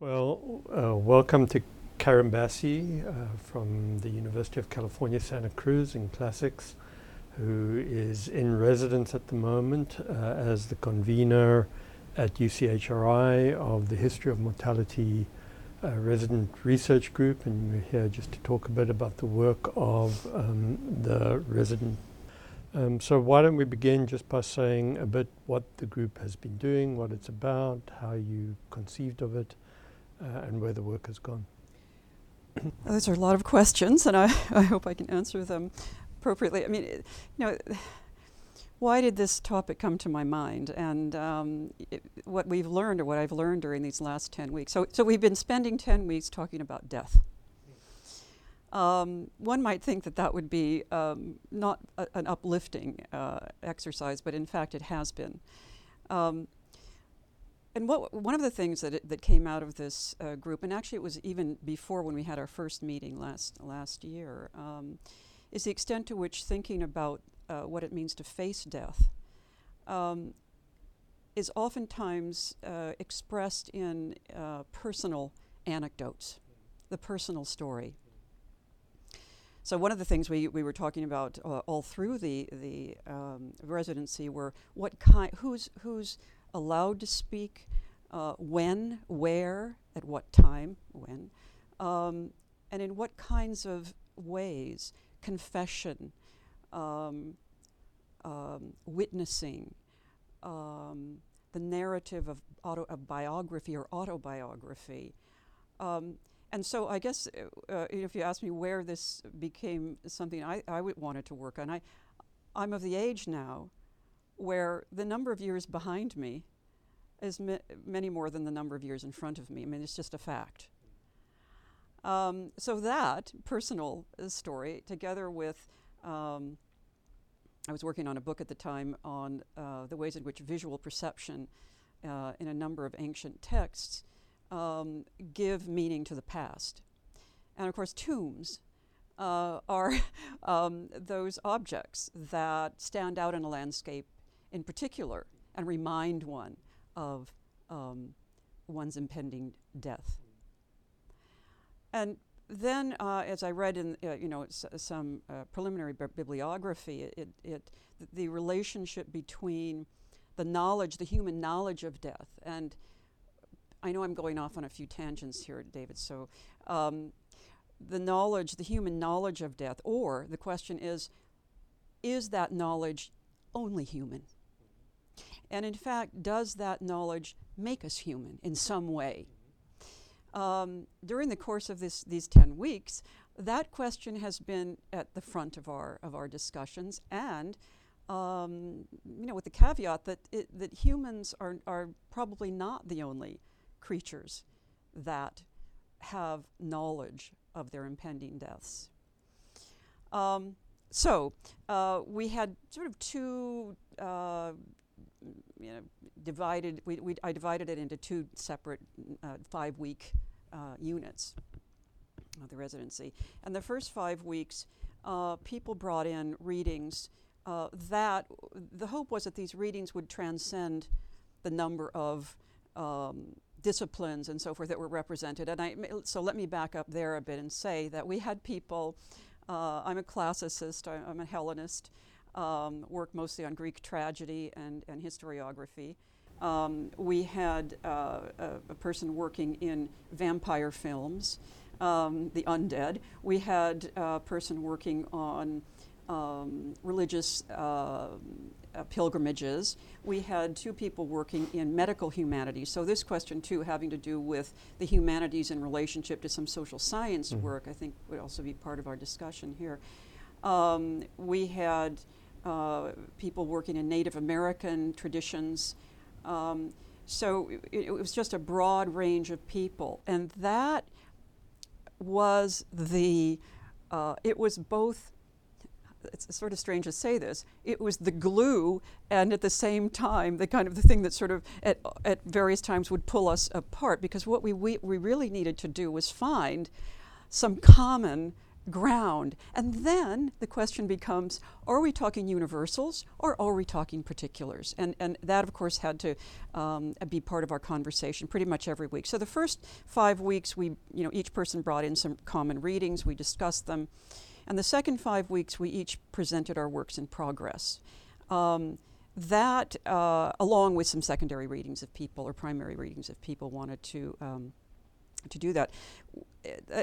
Well, uh, welcome to Karen Bassi uh, from the University of California, Santa Cruz in classics, who is in residence at the moment uh, as the convener at UCHRI of the History of Mortality uh, Resident Research Group. And we're here just to talk a bit about the work of um, the resident. Um, so, why don't we begin just by saying a bit what the group has been doing, what it's about, how you conceived of it, and where the work has gone. Those are a lot of questions, and I, I hope I can answer them appropriately. I mean, you know, why did this topic come to my mind? And um, it, what we've learned, or what I've learned during these last 10 weeks. So, so we've been spending 10 weeks talking about death. Um, one might think that that would be um, not a, an uplifting uh, exercise, but in fact, it has been. Um, and what, one of the things that, it, that came out of this uh, group, and actually it was even before when we had our first meeting last, last year, um, is the extent to which thinking about uh, what it means to face death um, is oftentimes uh, expressed in uh, personal anecdotes, the personal story. So one of the things we, we were talking about uh, all through the the um, residency were what kind who's who's allowed to speak, uh, when, where, at what time, when, um, and in what kinds of ways confession, um, um, witnessing, um, the narrative of, auto, of biography or autobiography. Um, and so I guess uh, uh, if you ask me where this became something I, I wanted to work on, I, I'm of the age now where the number of years behind me is ma- many more than the number of years in front of me. I mean, it's just a fact. Um, so that personal uh, story, together with, um, I was working on a book at the time on uh, the ways in which visual perception uh, in a number of ancient texts um, give meaning to the past. And of course, tombs uh, are um, those objects that stand out in a landscape in particular and remind one of um, one's impending death. And then, uh, as I read in uh, you know some uh, preliminary bi- bibliography, it, it, it the relationship between the knowledge, the human knowledge of death, and I know I'm going off on a few tangents here, David. So, um, the knowledge, the human knowledge of death, or the question is, is that knowledge only human? And in fact, does that knowledge make us human in some way? Um, during the course of this, these 10 weeks, that question has been at the front of our, of our discussions, and um, you know, with the caveat that, it, that humans are, are probably not the only creatures that have knowledge of their impending deaths. Um, so uh, we had sort of two uh, you know, divided, we, we, I divided it into two separate uh, five week uh, units of the residency. And the first five weeks, uh, people brought in readings uh, that the hope was that these readings would transcend the number of um, disciplines and so forth that were represented. And I, so let me back up there a bit and say that we had people, uh, I'm a classicist, I, I'm a Hellenist um, worked mostly on Greek tragedy and, and historiography. Um, we had uh, a, a, person working in vampire films, um, the undead. We had a person working on um, religious uh, uh, pilgrimages. We had two people working in medical humanities. So, this question, too, having to do with the humanities in relationship to some social science mm-hmm. work, I think would also be part of our discussion here. Um, we had uh, people working in Native American traditions. Um, so it, it, was just a broad range of people. And that was the, uh, it was both, it's sort of strange to say this, it was the glue and at the same time the kind of the thing that sort of at, at various times would pull us apart because what we, we, we really needed to do was find some common ground. And then the question becomes are we talking universals or are we talking particulars? And, and that, of course, had to um, be part of our conversation pretty much every week. So the first five weeks, we, you know, each person brought in some common readings, we discussed them. And the second five weeks, we each presented our works in progress. Um, that, uh, along with some secondary readings of people or primary readings if people wanted to um, to do that.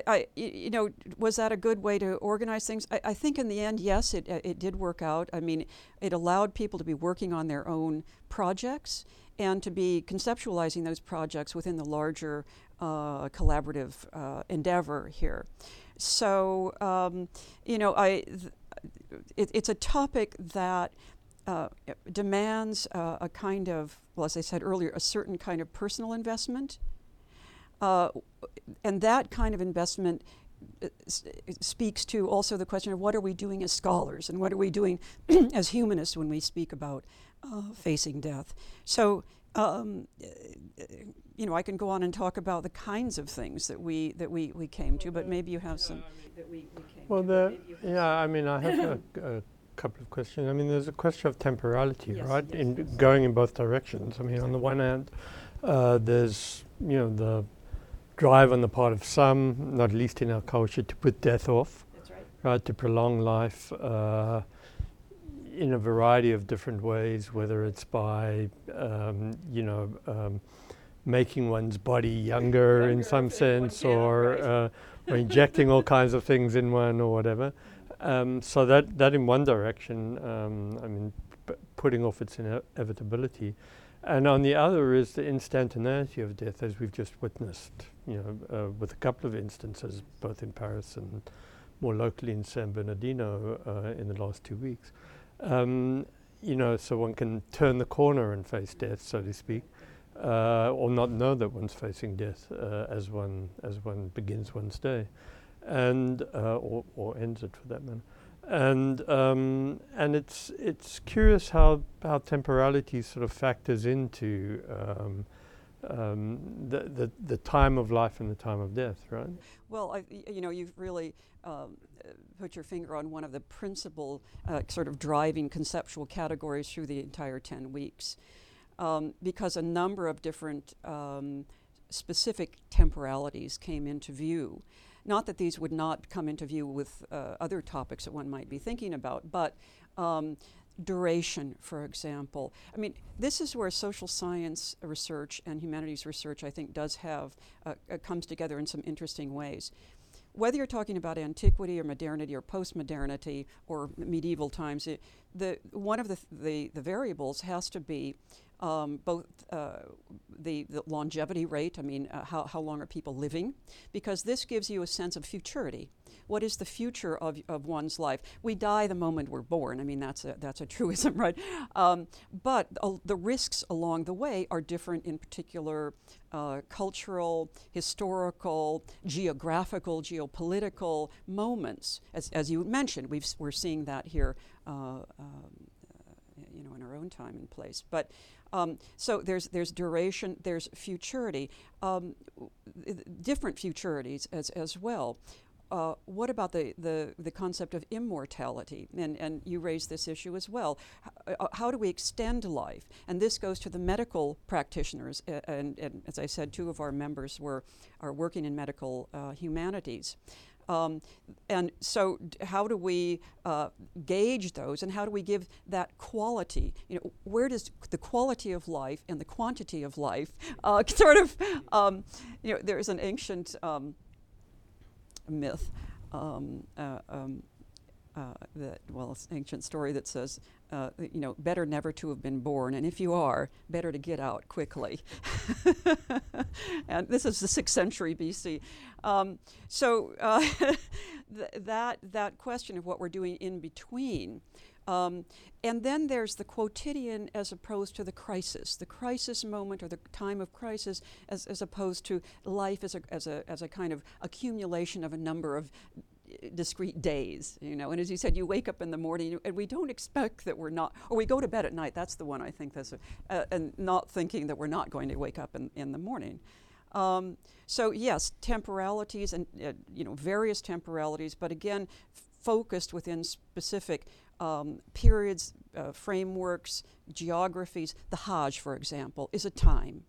I, you know, was that a good way to organize things? I, I, think in the end, yes, it, it did work out. I mean, it allowed people to be working on their own projects and to be conceptualizing those projects within the larger uh, collaborative uh, endeavor here. So, um, you know, I, th- it, it's a topic that uh, demands uh, a kind of, well, as I said earlier, a certain kind of personal investment. Uh, and that kind of investment uh, speaks to also the question of what are we doing as scholars and what are we doing as humanists when we speak about uh, facing death. So, um, you know, I can go on and talk about the kinds of things that we that we, we came to, but maybe you have some. Well, the, yeah, I mean, I have a, a couple of questions. I mean, there's a question of temporality, yes, right? Yes, in yes. going in both directions. I mean, on the one hand, uh, there's you know the drive on the part of some, not least in our culture, to put death off, right. right. To prolong life. Uh, in a variety of different ways, whether it's by, um, you know, um, making one's body younger, younger in some sense, or, right. uh, or injecting all kinds of things in one, or whatever. Um, so that that in one direction, um, I mean, p- putting off its inevitability, and on the other is the instantaneity of death, as we've just witnessed. You know, uh, with a couple of instances, both in Paris and more locally in San Bernardino uh, in the last two weeks. Um, you know, so one can turn the corner and face death, so to speak, uh, or not know that one's facing death uh, as one as one begins one's day and uh, or, or ends it for that matter. And um, and it's it's curious how how temporality sort of factors into um, um, the, the the time of life and the time of death, right? Well, I, you know, you've really um, put your finger on one of the principal uh, sort of driving conceptual categories through the entire ten weeks, um, because a number of different um, specific temporalities came into view. Not that these would not come into view with uh, other topics that one might be thinking about, but um, duration, for example. I mean, this is where social science research and humanities research, I think, does have, uh, uh, comes together in some interesting ways. Whether you're talking about antiquity or modernity or post-modernity or medieval times, it, the, one of the, the, the variables has to be um, both uh, the, the, longevity rate, I mean, uh, how, how long are people living? Because this gives you a sense of futurity. What is the future of, of one's life? We die the moment we're born. I mean, that's a, that's a truism, right? Um, but uh, the risks along the way are different in particular uh, cultural, historical, geographical, geopolitical moments. As, as you mentioned, we are seeing that here, um, uh, you know, in our own time and place. But um, so there's there's duration, there's futurity, um, different futurities as as well. Uh, what about the, the, the concept of immortality? And, and you raised this issue as well. H- uh, how do we extend life? And this goes to the medical practitioners. And, and, as I said, two of our members were, are working in medical uh, humanities. Um, and so, how do we uh, gauge those, and how do we give that quality? You know, where does the quality of life and the quantity of life uh, sort of? Um, you know, there's an ancient um, myth. Um, uh, um, uh, that well, it's an ancient story that says, uh, you know, better never to have been born, and if you are, better to get out quickly. and this is the sixth century BC. Um, so uh, th- that that question of what we're doing in between. Um, and then there's the quotidian as opposed to the crisis, the crisis moment or the time of crisis as, as opposed to life as a, as, a, as a kind of accumulation of a number of discrete days, you know. And as you said, you wake up in the morning, and we don't expect that we're not, or we go to bed at night. That's the one I think that's, uh, and not thinking that we're not going to wake up in, in the morning. Um, so yes, temporalities and uh, you know various temporalities, but again, focused within specific um, periods, uh, frameworks, geographies. The Hajj, for example, is a time.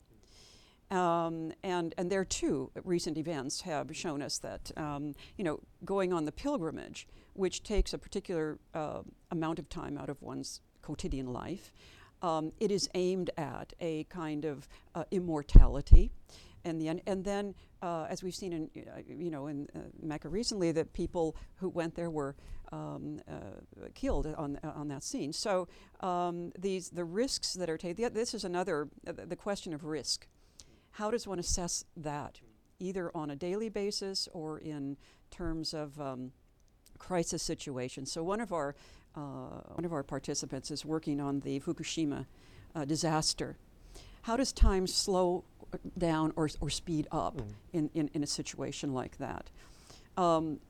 Um, and and there too, recent events have shown us that um, you know going on the pilgrimage, which takes a particular uh, amount of time out of one's quotidian life, um, it is aimed at a kind of uh, immortality, and the and then uh, as we've seen in uh, you know in uh, Mecca recently, that people who went there were um, uh, killed on on that scene. So um, these the risks that are taken. This is another the question of risk how does one assess that, either on a daily basis or in terms of um, crisis situations? So one of our uh, one of our participants is working on the Fukushima uh, disaster. How does time slow down or, or speed up mm. in, in, in, a situation like that? Um,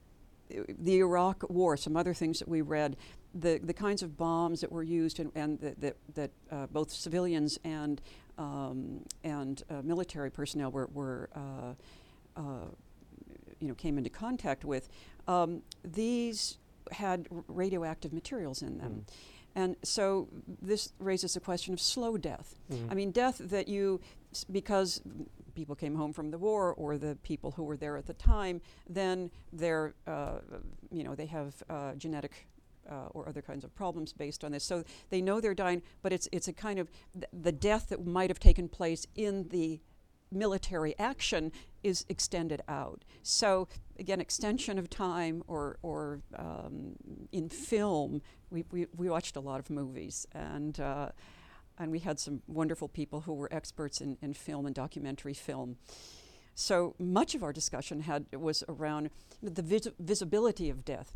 the Iraq War, some other things that we read, the, the kinds of bombs that were used and, and that, that, that uh, both civilians and um, and uh, military personnel were, were uh, uh, you know, came into contact with, um, these had r- radioactive materials in them. Mm. And so this raises the question of slow death. Mm. I mean, death that you, because people came home from the war or the people who were there at the time, then they're, uh, you know, they have uh, genetic uh, or other kinds of problems based on this. So they know they're dying, but it's it's a kind of th- the death that might have taken place in the military action is extended out. So again, extension of time, or or um, in film, we, we we watched a lot of movies and. Uh, and we had some wonderful people who were experts in, in film and documentary film. So much of our discussion had was around the vis- visibility of death.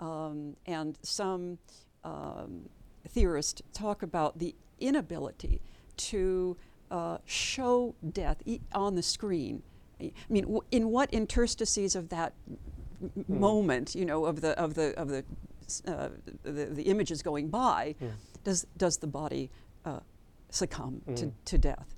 Um, and some um, theorists talk about the inability to uh, show death e- on the screen. I mean, w- in what interstices of that m- mm. moment, you know, of the of the of the uh, the, the, images going by, mm. does does the body uh, succumb mm. to, to death?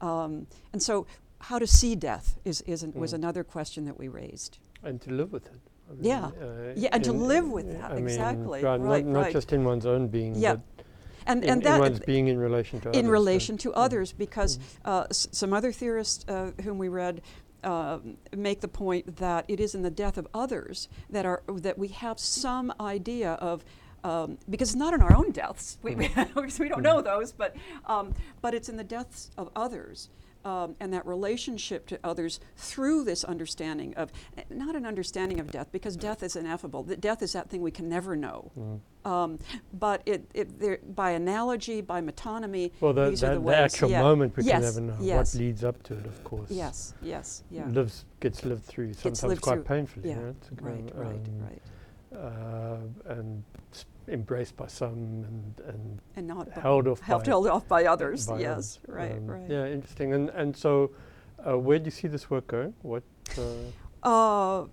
Um, and so, how to see death is, is an, was hmm. another question that we raised. And to live with it. Yeah, uh, yeah, and to live with that I exactly. Mean, right, right, not, not just in one's own being, yeah. but and, in, and that in one's being in relation to in others. In relation to mm. others, because mm. uh, s- some other theorists uh, whom we read uh, make the point that it is in the death of others that are that we have some idea of. Um, because it's not in our own deaths, we, mm. we, we don't mm. know those, but um, but it's in the deaths of others um, and that relationship to others through this understanding of not an understanding of death because death is ineffable. That death is that thing we can never know. Mm. Um, but it, it by analogy, by metonymy, well, the, these that, are the, the actual yeah. moment we yes. can never know. Yes. What leads up to it, of course. Yes, yes, yeah. Lives gets lived through sometimes lived quite through. painfully. Yeah. Right, right, um, right, right. Uh, and embraced by some and and, and not held off held, by, held off by others. by yes, others. right, um, right. Yeah, interesting. And and so, uh, where do you see this work going? What? Uh, uh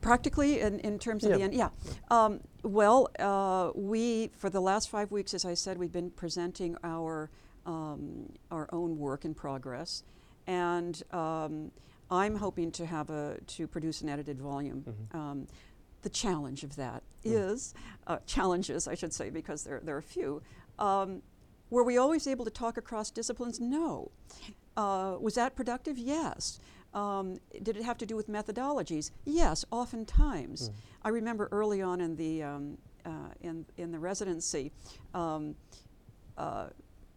practically, in, in terms of the end, yeah. Um, well, uh, we for the last five weeks, as I said, we've been presenting our um, our own work in progress, and um, I'm hoping to have a to produce an edited volume. Mm-hmm um, the challenge of that. Is uh, challenges, I should say, because there, there are a few. Um, were we always able to talk across disciplines? No. Uh, was that productive? Yes. Um, did it have to do with methodologies? Yes, oftentimes. Mm. I remember early on in the um, uh, in in the residency, um, uh,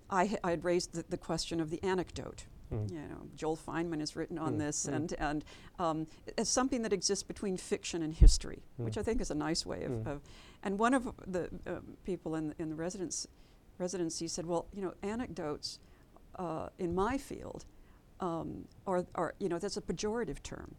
I, I had raised the, the question of the anecdote. Mm. You know, Joel Fineman has written on mm. this, mm. and and um, it's something that exists between fiction and history, mm. which I think is a nice way of. Mm. of and one of the uh, people in in the residence residency said, "Well, you know, anecdotes uh, in my field um, are are you know that's a pejorative term."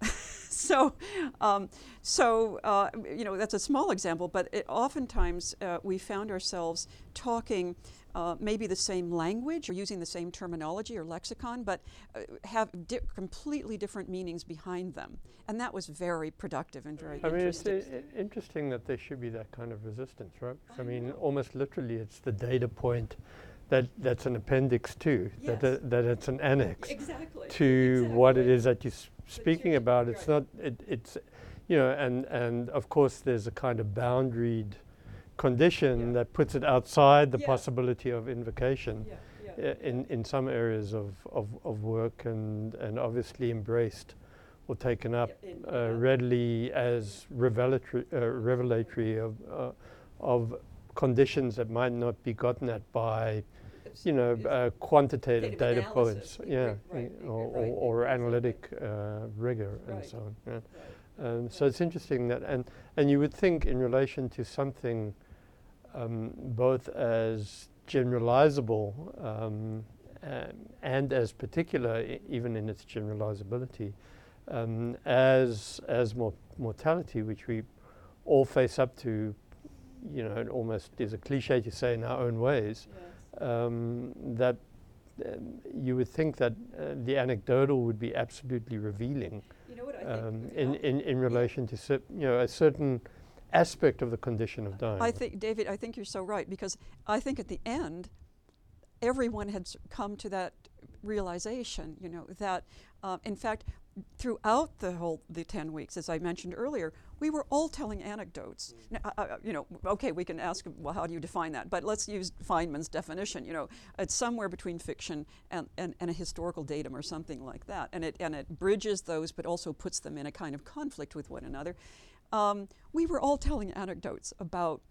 so, um, so uh, you know that's a small example, but it, oftentimes uh, we found ourselves talking uh, maybe the same language or using the same terminology or lexicon, but uh, have di- completely different meanings behind them. And that was very productive and very I interesting. mean, it's I- interesting that there should be that kind of resistance, right? I mean, almost literally, it's the data point that that's an appendix too. That, Yes. that that it's an annex Exactly. to what it is that you're s- speaking about. It's right. not. It, it's you know, and and of course there's a kind of boundaried condition that puts it outside the Yeah. possibility of invocation. Yeah, yeah. i- in, in some areas of, of, of work and, and obviously embraced or taken up Yeah, in- uh, yeah. readily as revelatory, uh, revelatory of, uh, of conditions that might not be gotten at by, It's- you know, it's- uh, quantitative Data data analysis, points, y- yeah, right, or, right, or, or exactly. analytic uh, rigor and Right. so on. Yeah. right. Um, so it's interesting that, and, and you would think in relation to something um, both as generalizable um, and as particular, even in its generalizability, um, as as mor- mortality, which we all face up to. You know, it almost is a cliche to say in our own ways. Yes. Um, that um, you would think that uh, the anecdotal would be absolutely revealing You know what I um, in, in, in relation to you know a certain aspect of the condition of dying. I think, David, I think you're so right because I think at the end, everyone had come to that realization. You know that, uh, in fact, throughout the whole the ten weeks, as I mentioned earlier, we were all telling anecdotes. Now, uh, uh, you know, okay, we can ask, well, how do you define that? But let's use Fineman's definition. You know, it's somewhere between fiction and, and, and a historical datum or something like that, and it and it bridges those, but also puts them in a kind of conflict with one another. Um, we were all telling anecdotes about,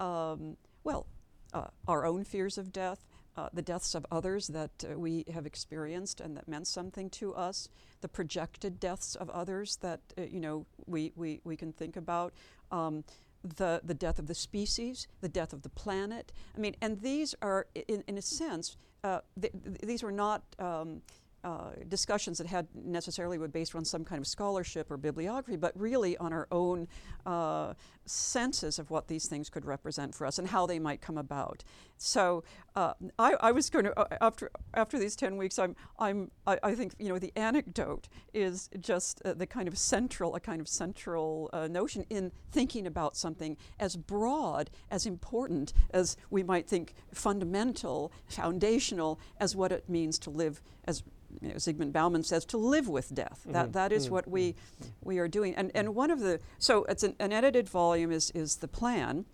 um, well, uh, our own fears of death, uh, the deaths of others that uh, we have experienced and that meant something to us, the projected deaths of others that uh, you know we, we, we can think about, um, the the death of the species, the death of the planet. I mean, and these are in in a sense uh, th- th- these were not. Um, uh, discussions that had necessarily were based on some kind of scholarship or bibliography, but really on our own uh, senses of what these things could represent for us and how they might come about. So uh, I, I was going to uh, after after these ten weeks, I'm I'm I, I think you know the anecdote is just uh, the kind of central a kind of central uh, notion in thinking about something as broad as important as we might think fundamental foundational as what it means to live as you know, Zygmunt Bauman says to live with death. That Mhm, that is mm, what we we are doing. And and one of the so it's an, an edited volume is is the plan,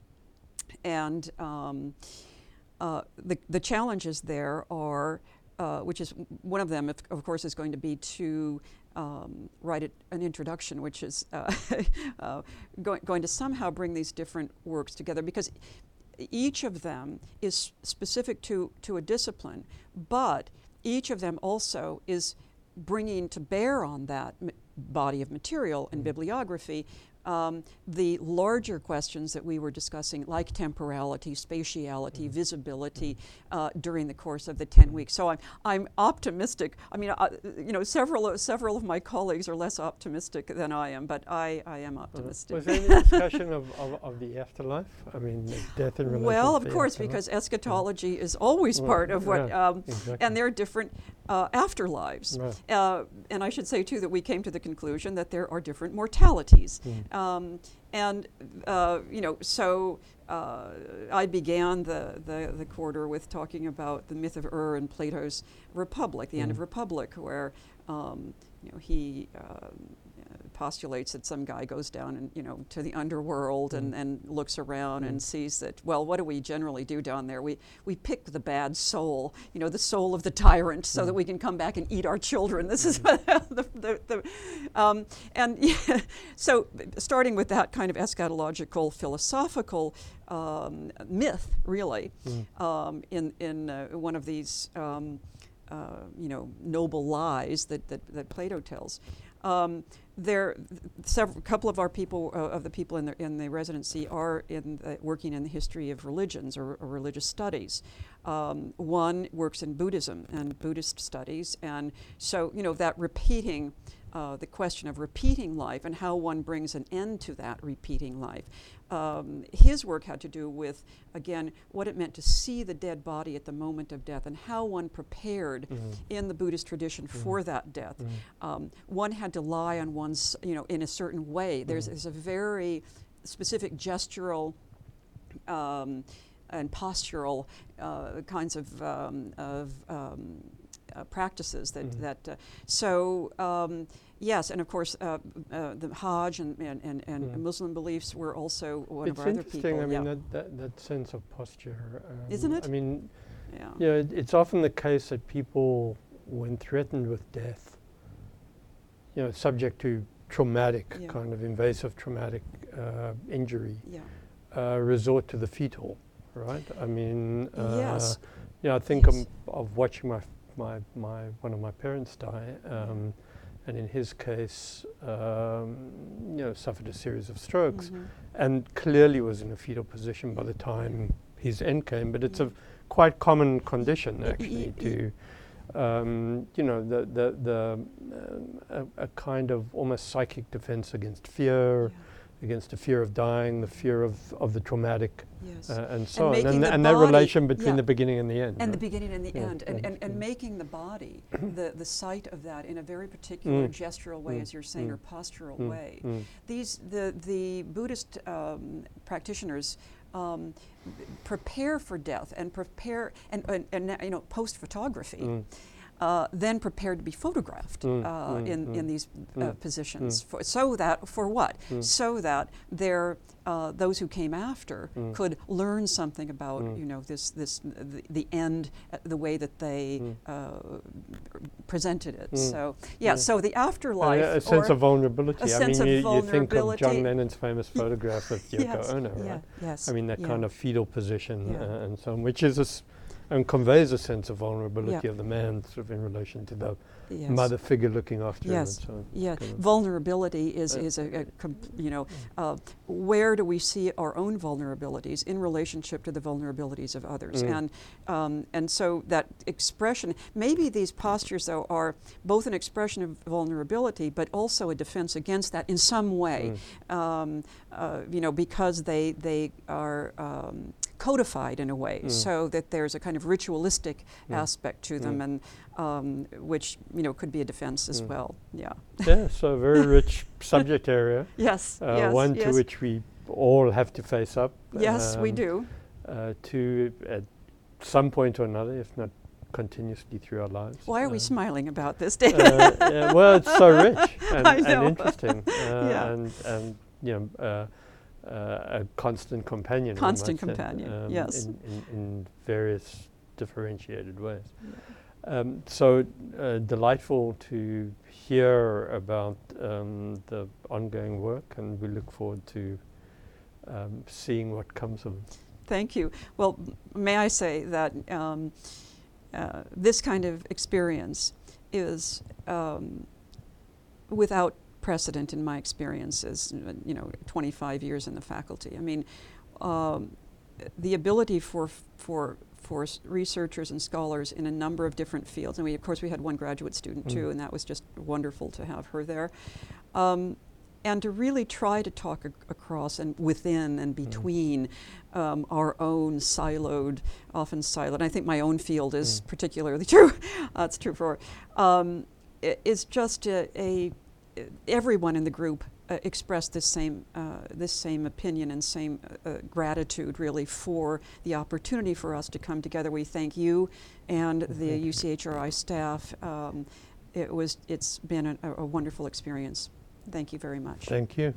and um, uh, the the challenges there are. Uh, which is one of them, of, of course, is going to be to um, write it, an introduction, which is uh, uh, going, going to somehow bring these different works together because each of them is specific to, to a discipline, but each of them also is bringing to bear on that m- body of material and mm. bibliography um, the larger questions that we were discussing, like temporality, spatiality, visibility, uh, during the course of the 10 weeks. So I'm, I'm optimistic. I mean, uh, you know, several of, several of my colleagues are less optimistic than I am, but I, I am Uh, optimistic. Was there any discussion of, of, of the afterlife? I mean, death in relation Well, of course, afterlife? because eschatology is always Well, part of what, yeah, um, exactly. and there are different uh, afterlives. Right. Uh, and I should say, too, that we came to the conclusion that there are different mortalities. Mm. Um, and, uh, you know, so uh, I began the, the, the quarter with talking about the myth of Ur and Plato's Republic, the end of Mhm. Republic, where, um, you know, he um, postulates that some guy goes down and you know to the underworld and, Mm. and looks around and Mm. sees that well what do we generally do down there we we pick the bad soul you know the soul of the tyrant so that Mm. we can come back and eat our children this is the, the, the um, and yeah, so starting with that kind of eschatological philosophical um, myth really Mm. um, in in uh, one of these um, uh, you know noble lies that, that, that Plato tells. Um, there, several couple of our people uh, of the people in the in the residency are in the, working in the history of religions or, or religious studies. Um, one works in Buddhism and Buddhist studies, and so you know that repeating. Uh, the question of repeating life and how one brings an end to that repeating life. Um, his work had to do with, again, what it meant to see the dead body at the moment of death and how one prepared Mhm. in the Buddhist tradition for that death. Mm. Um, one had to lie on one's, you know, in a certain way. There's, Mhm. there's a very specific gestural um, and postural uh, kinds of, um, of um, uh, practices that, Mhm. that uh, so um, yes and of course uh, uh, the Hajj and, and, and, and Mm. Muslim beliefs were also one it's of our other interesting. people I mean, yeah. that, that, that sense of posture. Um, Isn't it? I mean, yeah. yeah, it, it's often the case that people, when threatened with death, you know, subject to traumatic, Yeah. kind of invasive traumatic uh, injury, yeah uh, resort to the fetal, right? I mean, uh, Yes. Yeah, I think Yes. I'm of watching my, my, my one of my parents die, um, and in his case, um, you know, suffered a series of strokes, Mhm. and clearly was in a fetal position by the time his end came. But it's a quite common condition actually to. Um, you know the the, the um, a, a kind of almost psychic defense against fear, Yeah. Against the fear of dying, the fear of, of the traumatic, Yes. uh, and so on, and, and that relation between yeah. the beginning and the end. and the beginning and the Yeah, end, and, yeah, and, and yeah. making the body, the, the site of that in a very particular Mm. gestural way, Mm. as you're saying, Mm. or postural Mm, way. mm, These the the Buddhist um, practitioners um, prepare for death and prepare and, and, and you know post photography. Mm, Uh, then prepared to be photographed Mm, uh, mm, in, mm, in these uh, mm, positions, for, so that for what? Mm. So that their uh, those who came after Mm. could learn something about Mm. you know this this the, the end, uh, the way that they Mm. uh, presented it. Mm. So yeah, Mm. so the afterlife, yeah, a sense of vulnerability. a I sense mean, of you, you think of John. Lennon's famous photograph of Yoko yes, Ono, yeah, right? yes, I mean, that yeah. kind of fetal position Yeah. uh, and so on, which is a and conveys a sense of vulnerability Yeah. of the man, sort of in relation to the yes. mother figure looking after Yes. him and so. Yeah, kind of- vulnerability is, Uh, is a, a you know, uh, where do we see our own vulnerabilities in relationship to the vulnerabilities of others? Mm. And, um, and so that expression, maybe these postures, though, are both an expression of vulnerability, but also a defense against that in some way, Mm. um, uh, you know, because they, they are um, codified in a way, Mm. so that there's a kind of ritualistic Mm. aspect to them, Mm. and um, which, you know, could be a defense as Mm. well. Yeah. yeah, so a very rich subject area, Yes, uh, yes, one yes. to which we all have to face up. Yes, we um, do. Uh, to at some point or another, if not continuously through our lives. Why are we um, smiling about this, uh, David? yeah, well, it's so rich and, and interesting, uh, Yeah. and and you know, uh, uh, a constant companion. Constant companion, um, yes. In, in, in various differentiated ways. Um, so uh, delightful to hear about um, the ongoing work, and we look forward to um, seeing what comes of it. Thank you. Well, may I say that um, uh, this kind of experience is um, without precedent in my experiences. uh, You know, 25 years in the faculty. I mean, um, the ability for for for researchers and scholars in a number of different fields, and we of course we had one graduate student Mm. too, and that was just wonderful to have her there. Um, and to really try to talk ac- across and within and Mm. between um, our own siloed, often siloed. I think my own field is Mm. particularly true. That's true for. Um, i- is just a, a everyone in the group uh, expressed this same uh, this same opinion and same uh, uh, gratitude really for the opportunity for us to come together. We thank you and the. UCHRI staff. Um, it was it's been a, a wonderful experience. Thank you very much. Thank you.